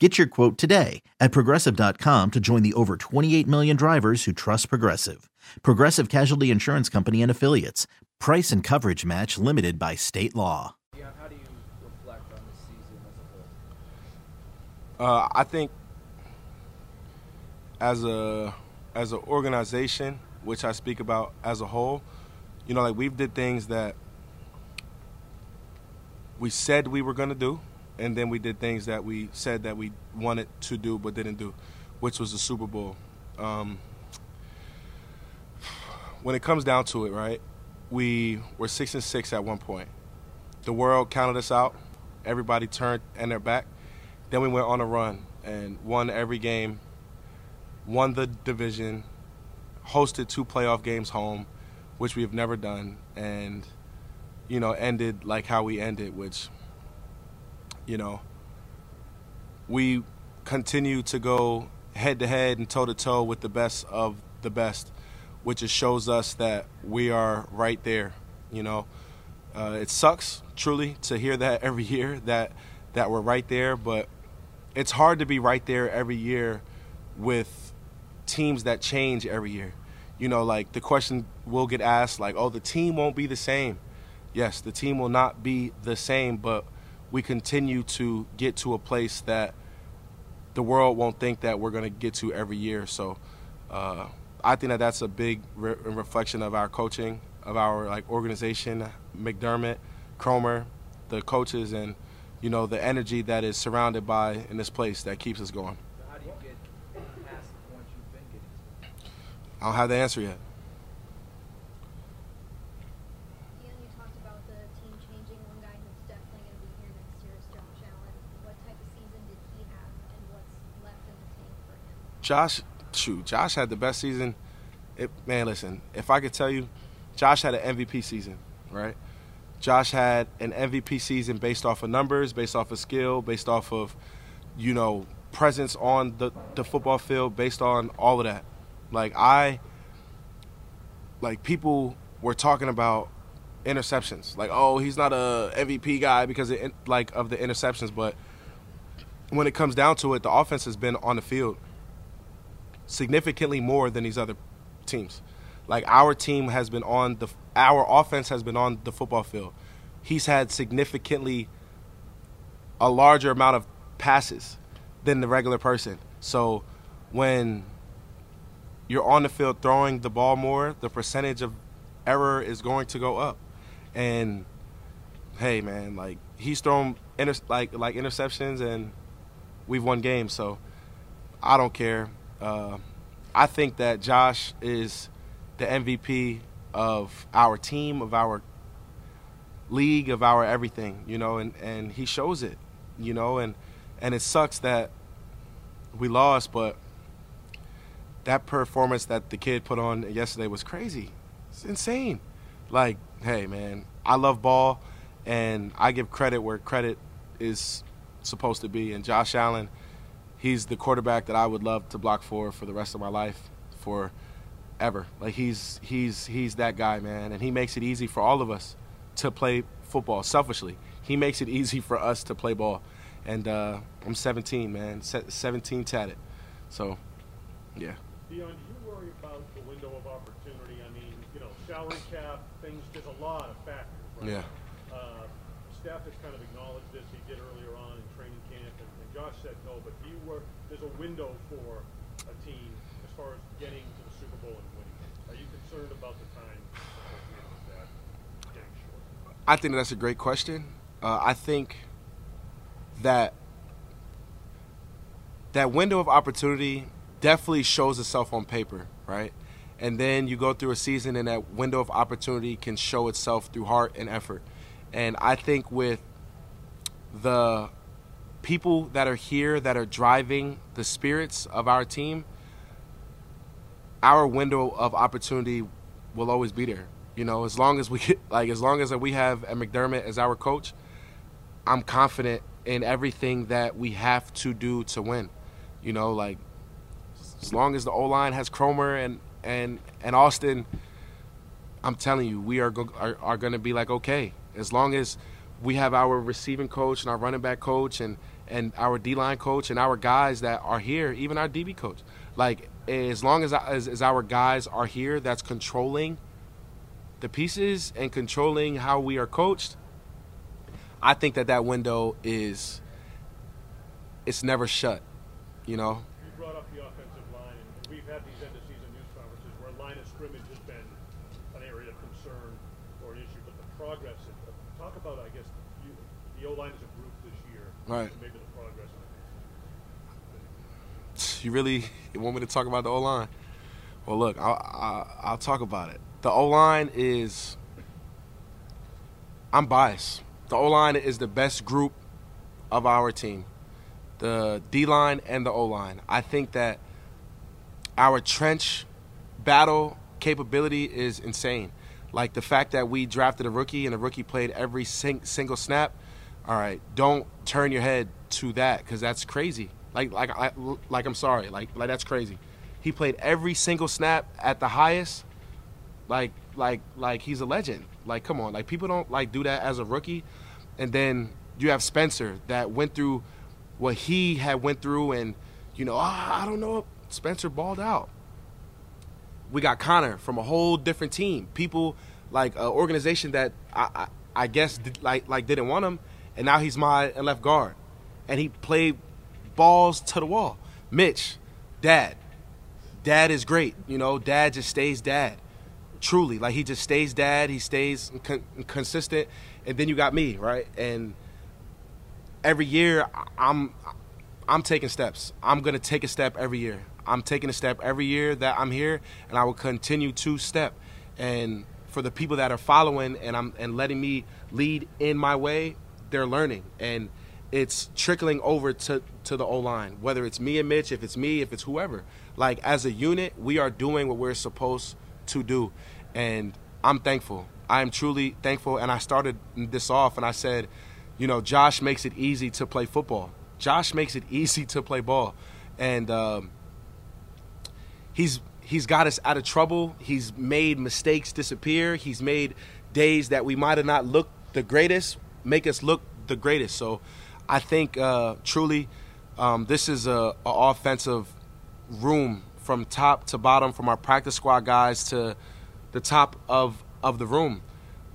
Get your quote today at progressive.com to join the over 28 million drivers who trust Progressive. Progressive Casualty Insurance Company and Affiliates. Price and coverage match limited by state law. How do you reflect on the season as a whole? Uh, I think as a as an organization, which I speak about as a whole, you know, like we've did things that we said we were going to do, and then we did things that we said that we wanted to do but didn't do, which was the Super Bowl. Um, when it comes down to it, right, we were six and six at one point. The world counted us out. Everybody turned and their back. Then we went on a run and won every game, won the division, hosted two playoff games home, which we have never done, and you know ended like how we ended, which you know, we continue to go head to head and toe to toe with the best of the best, which just shows us that we are right there. You know, uh, it sucks truly to hear that every year that that we're right there, but it's hard to be right there every year with teams that change every year. You know, like the question will get asked, like, "Oh, the team won't be the same." Yes, the team will not be the same, but we continue to get to a place that the world won't think that we're going to get to every year. So uh, I think that that's a big re- reflection of our coaching, of our like organization, McDermott, Kromer, the coaches, and you know the energy that is surrounded by in this place that keeps us going. So how do you get past the point you've been getting to? I don't have the answer yet. Ian, you talked about the team changing. One guy who's definitely going to be here next year is Josh Allen. What type of season did he have, and what's left in the tank for him? Josh, shoot, Josh had the best season. It, man, listen, if I could tell you, Josh had an MVP season, right? Josh had an MVP season based off of numbers, based off of skill, based off of, you know, presence on the, the football field, based on all of that. Like, I, like, people were talking about interceptions. Like, oh, he's not a MVP guy because of, like, of the interceptions, but when it comes down to it, the offense has been on the field significantly more than these other teams. Like our team has been on the our offense has been on the football field. He's had significantly a larger amount of passes than the regular person. So when you're on the field throwing the ball more, the percentage of error is going to go up. And hey man, like he's thrown inter- like like interceptions and we've won games, so I don't care. Uh, I think that Josh is the MVP of our team, of our league, of our everything, you know, and, and he shows it, you know, and, and it sucks that we lost, but that performance that the kid put on yesterday was crazy. It's insane. Like, hey, man, I love ball, and I give credit where credit is supposed to be. And Josh Allen, he's the quarterback that I would love to block for for the rest of my life, for ever. Like he's he's he's that guy, man, and he makes it easy for all of us to play football. Selfishly, he makes it easy for us to play ball. And uh, I'm 17, man, Se- 17 tatted. So, yeah. Dion, do you worry about the window of opportunity? I mean, you know, salary cap, things, there's a lot of factors, right? Yeah. Uh, staff has kind of acknowledged this. He did earlier on in training camp and, and Josh said no, but do you work? There's a window for a team as far as getting to the Super Bowl and winning. Are you concerned about the time that getting short? I think that's a great question. Uh, I think that that window of opportunity definitely shows itself on paper, right? And then you go through a season, and that window of opportunity can show itself through heart and effort. And I think with the people that are here that are driving the spirits of our team, our window of opportunity will always be there. You know, as long as we like, as long as we have a McDermott as our coach, I'm confident in everything that we have to do to win. You know, like as long as the O line has Kromer and and and Austin, I'm telling you, we are go, are, are going to be like okay. As long as we have our receiving coach and our running back coach and and our D line coach and our guys that are here, even our DB coach, like as long as, as as our guys are here, that's controlling the pieces and controlling how we are coached. I think that that window is it's never shut. You know, You brought up the offensive line, and we've had these end-of-season news conferences where line of scrimmage has been an area of concern or an issue, but the progress. Talk about, I guess, the O line as a group this year, Right. maybe the progress. you really want me to talk about the O line? Well, look, I'll, I'll, I'll talk about it. The O line is. I'm biased. The O line is the best group of our team. The D line and the O line. I think that our trench battle capability is insane. Like the fact that we drafted a rookie and the rookie played every sing- single snap. All right, don't turn your head to that because that's crazy. Like, like, I, like I'm sorry, like, like that's crazy. He played every single snap at the highest. Like, like, like he's a legend. Like, come on, like people don't like do that as a rookie. And then you have Spencer that went through what he had went through, and you know, ah, I don't know, Spencer balled out we got Connor from a whole different team. People like an organization that I, I, I guess like like didn't want him, and now he's my left guard, and he played balls to the wall. Mitch, dad, dad is great. You know, dad just stays dad. Truly, like he just stays dad. He stays con- consistent, and then you got me right, and every year I'm I'm taking steps. I'm gonna take a step every year. I'm taking a step every year that I'm here, and I will continue to step. And for the people that are following and I'm and letting me lead in my way, they're learning, and it's trickling over to to the O line. Whether it's me and Mitch, if it's me, if it's whoever. Like as a unit, we are doing what we're supposed to do, and I'm thankful. I am truly thankful. And I started this off, and I said, you know, Josh makes it easy to play football. Josh makes it easy to play ball, and um, he's he's got us out of trouble. He's made mistakes disappear. He's made days that we might have not looked the greatest make us look the greatest. So, I think uh, truly, um, this is a, a offensive room from top to bottom, from our practice squad guys to the top of of the room.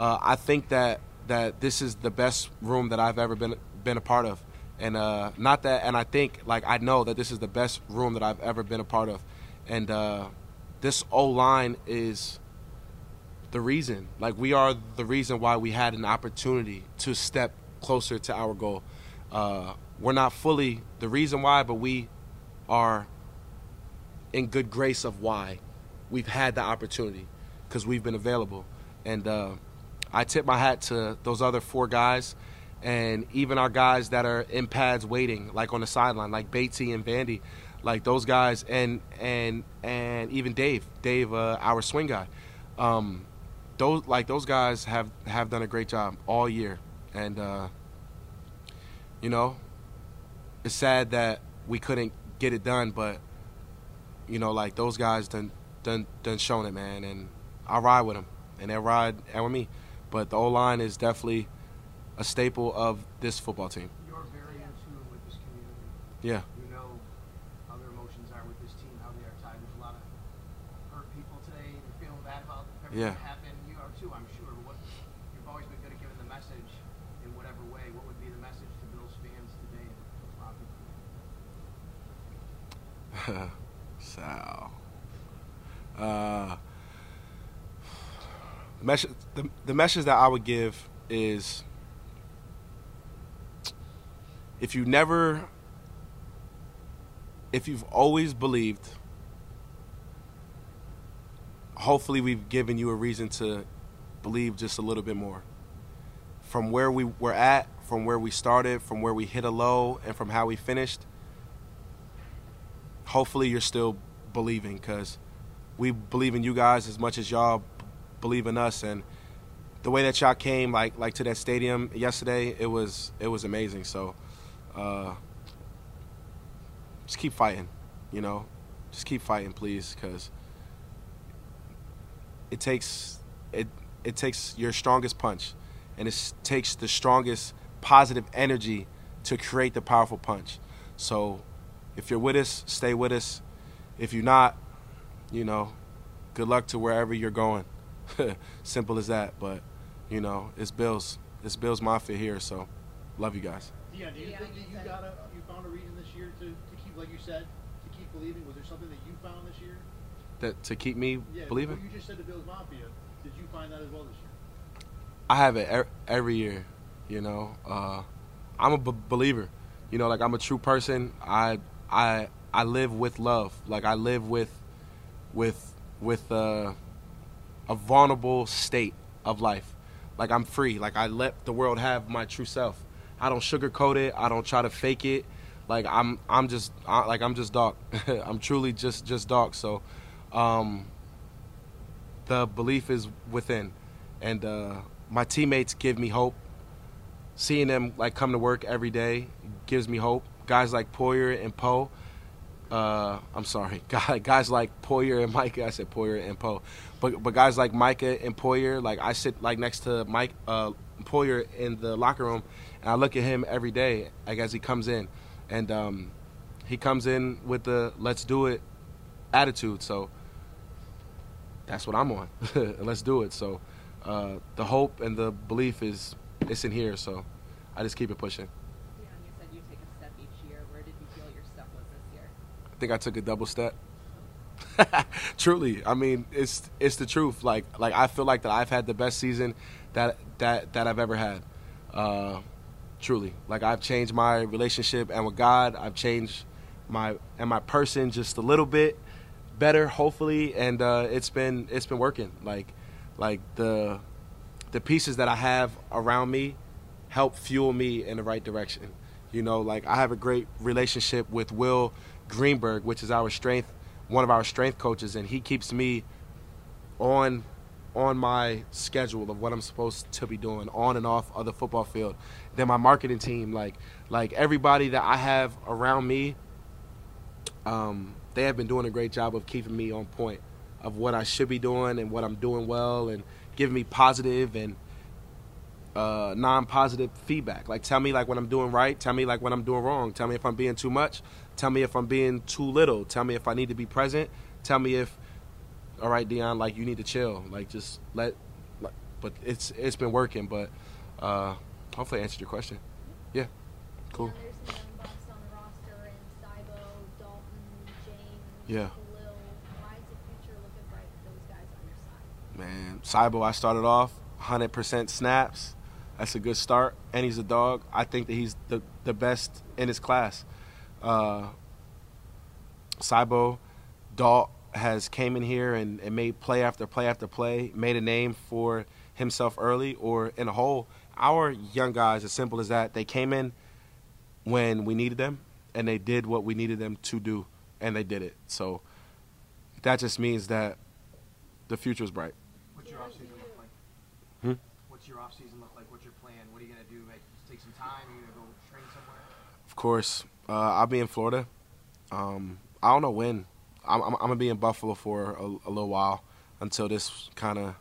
Uh, I think that that this is the best room that I've ever been been a part of, and uh, not that. And I think like I know that this is the best room that I've ever been a part of, and uh, this O line is the reason. Like we are the reason why we had an opportunity to step closer to our goal. Uh, we're not fully the reason why, but we are in good grace of why we've had the opportunity because we've been available. And uh, I tip my hat to those other four guys and even our guys that are in pads waiting, like on the sideline, like Batesy and Vandy, like those guys, and and and even Dave, Dave, uh, our swing guy. Um, those like those guys have have done a great job all year, and uh, you know, it's sad that we couldn't get it done, but you know, like those guys done done done shown it, man, and I ride with them, and they ride and with me. But the O line is definitely a staple of this football team. You're very in tune with this community. Yeah, You know how their emotions are with this team, how they are tied. There's a lot of hurt people today. They're feeling bad about everything Yeah. that happened. You are too, I'm sure. But what you've always been good at giving the message in whatever way. What would be the message to Bills fans today? And a lot of people Sal. Uh, the message, the, the message that I would give is if you never, if you've always believed, hopefully we've given you a reason to believe just a little bit more. From where we were at, from where we started, from where we hit a low, and from how we finished, hopefully you're still believing because we believe in you guys as much as y'all believe in us. And the way that y'all came like like to that stadium yesterday it was it was amazing. So uh just keep fighting you know? Just keep fighting please because it takes it it takes your strongest punch. And it takes the strongest positive energy to create the powerful punch. So if you're with us stay with us if you're not you know, good luck to wherever you're going. Simple as that. But, you know, it's Bills. It's Bills Mafia here, so love you guys. Yeah, do you think that you got a you found a reason this year to, to keep like you said, to keep believing? Was there something that you found this year? That to keep me Yeah, believing? what you just said the Bills Mafia. Did you find that as well this year? I have it er- every year, you know. Uh, I'm a b- believer. You know, like I'm a true person. I I I live with love. Like I live with with with uh, a vulnerable state of life. Like I'm free. Like I let the world have my true self. I don't sugarcoat it. I don't try to fake it. Like I'm I'm just I, like I'm just dark. I'm truly just just dark. So um, the belief is within, and uh, my teammates give me hope. Seeing them like come to work every day gives me hope. Guys like Poyer and Poe uh, I'm sorry, guys like Poyer and Micah. I said Poyer and Poe, but but guys like Micah and Poyer, like I sit like next to Mike uh, Poyer in the locker room, and I look at him every day, like as he comes in, and um, he comes in with the "Let's do it" attitude. So that's what I'm on. Let's do it. So uh, the hope and the belief is it's in here. So I just keep it pushing. Dion, you said you take a step each year. Where did you feel your step was this year? I think I took a double step. Truly, I mean, it's it's the truth. Like like I feel like that I've had the best season that that that I've ever had. Uh, truly, like I've changed my relationship and with God. I've changed my and my person just a little bit better, hopefully, and uh, it's been it's been working. Like like the the pieces that I have around me help fuel me in the right direction. You know, like I have a great relationship with Will Greenberg, which is our strength, one of our strength coaches, and he keeps me on on my schedule of what I'm supposed to be doing on and off of the football field. Then my marketing team, like like everybody that I have around me, um, they have been doing a great job of keeping me on point of what I should be doing and what I'm doing well and giving me positive and uh, non-positive feedback. Like tell me like when I'm doing right, tell me like when I'm doing wrong, tell me if I'm being too much, tell me if I'm being too little, tell me if I need to be present, tell me if all right, Dion, like you need to chill, like just let. Like, but it's it's been working, but uh, hopefully I answered your question. Yeah, cool. Now, there's some young bucks on the roster in Cybo, Dalton, James, Yeah. Khalil. Why is the future looking bright with those guys on your side? Man, Cybo, I started off 100% snaps. That's a good start, and he's a dog. I think that he's the the best in his class. Uh, Cybo, Dalt has came in here and, and made play after play after play, made a name for himself early or in a whole. Our young guys, as simple as that, they came in when we needed them, and they did what we needed them to do, and they did it. So that just means that the future is bright. What's your off season look like? Hmm? What's your off season look like? What's your plan? What are you gonna do? Like, just take some time. You gonna go train somewhere? Of course, uh, I'll be in Florida. Um, I don't know when. I'm, I'm, I'm gonna be in Buffalo for a, a little while until this kind of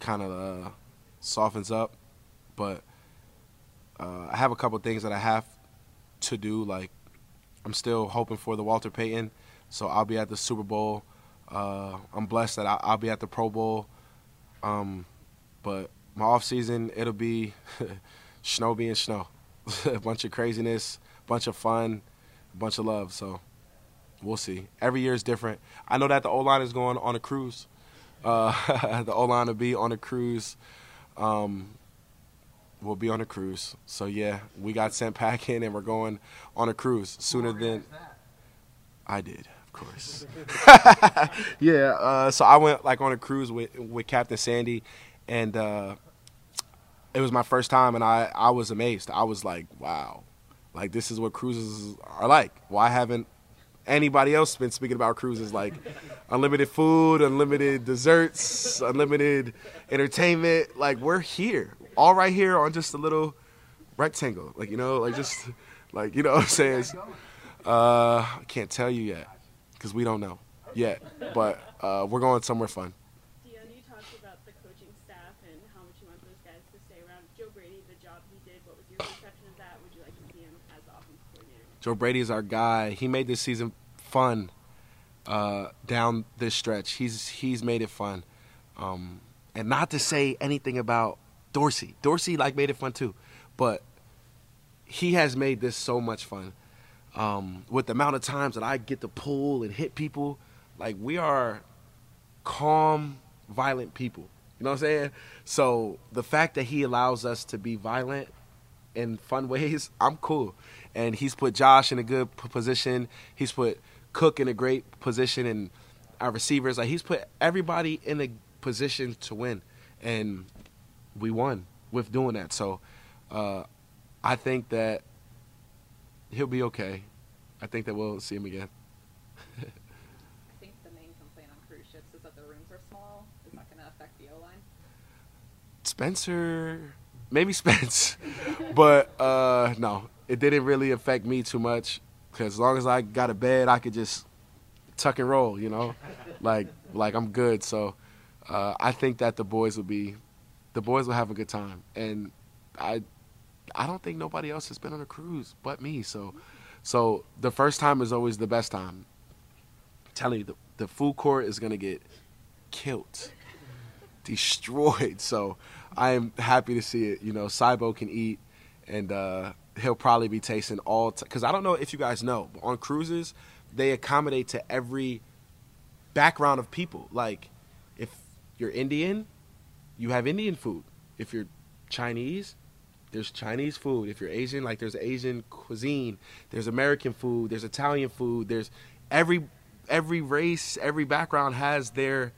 kind of uh, softens up. But uh, I have a couple things that I have to do. Like I'm still hoping for the Walter Payton, so I'll be at the Super Bowl. Uh, I'm blessed that I, I'll be at the Pro Bowl. Um, but my off season, it'll be snow being snow, a bunch of craziness, a bunch of fun, a bunch of love. So we'll see. Every year is different. I know that the O line is going on a cruise. Uh, the O line will be on a cruise. Um, we'll be on a cruise. So yeah, we got sent packing and we're going on a cruise sooner than. I did, of course. yeah. Uh, so I went like on a cruise with with Captain Sandy, and uh, it was my first time, and I I was amazed. I was like, wow, like this is what cruises are like. Why haven't anybody else been speaking about cruises like unlimited food, unlimited desserts, unlimited entertainment? Like we're here, all right here on just a little rectangle, like you know, like just like you know what I'm saying. Uh, I can't tell you yet because we don't know yet, but uh, we're going somewhere fun. Dion, you talked about the coaching staff and how much you want those guys to stay around. Joe Brady, the job he did, what was your perception of that? Would you like to see him as the offensive coordinator? Joe Brady is our guy. He made this season fun uh, down this stretch. He's he's made it fun, um, and not to say anything about Dorsey. Dorsey like made it fun too, but he has made this so much fun. Um, with the amount of times that I get to pull and hit people, like we are calm, violent people. You know what I'm saying? So the fact that he allows us to be violent in fun ways, I'm cool. And he's put Josh in a good position. He's put Cook in a great position, and our receivers like he's put everybody in a position to win, and we won with doing that. So uh, I think that he'll be okay. I think that we'll see him again. I think the main complaint on cruise ships is that the rooms are small. Is that going to affect the O line? Spencer, maybe Spence, but uh, no, it didn't really affect me too much because as long as I got a bed, I could just tuck and roll, you know, like like I'm good. So uh, I think that the boys will be, the boys will have a good time, and I I don't think nobody else has been on a cruise but me. So so the first time is always the best time. I'm telling you, the, the food court is gonna get killed destroyed. So I am happy to see it. You know, Cybo can eat, and uh, he'll probably be tasting all. Because I don't know if you guys know, but on cruises they accommodate to every background of people. Like, if you're Indian, you have Indian food. If you're Chinese, there's Chinese food. If you're Asian, like there's Asian cuisine. There's American food. There's Italian food. There's every every race, every background has their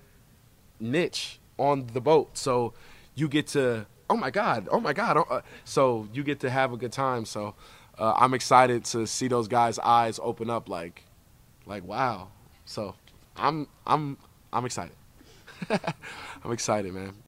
niche on the boat. So you get to, oh my God, oh my God. oh, uh, So you get to have a good time. So uh, I'm excited to see those guys' eyes open up like, like wow. So I'm I'm I'm excited. I'm excited, man.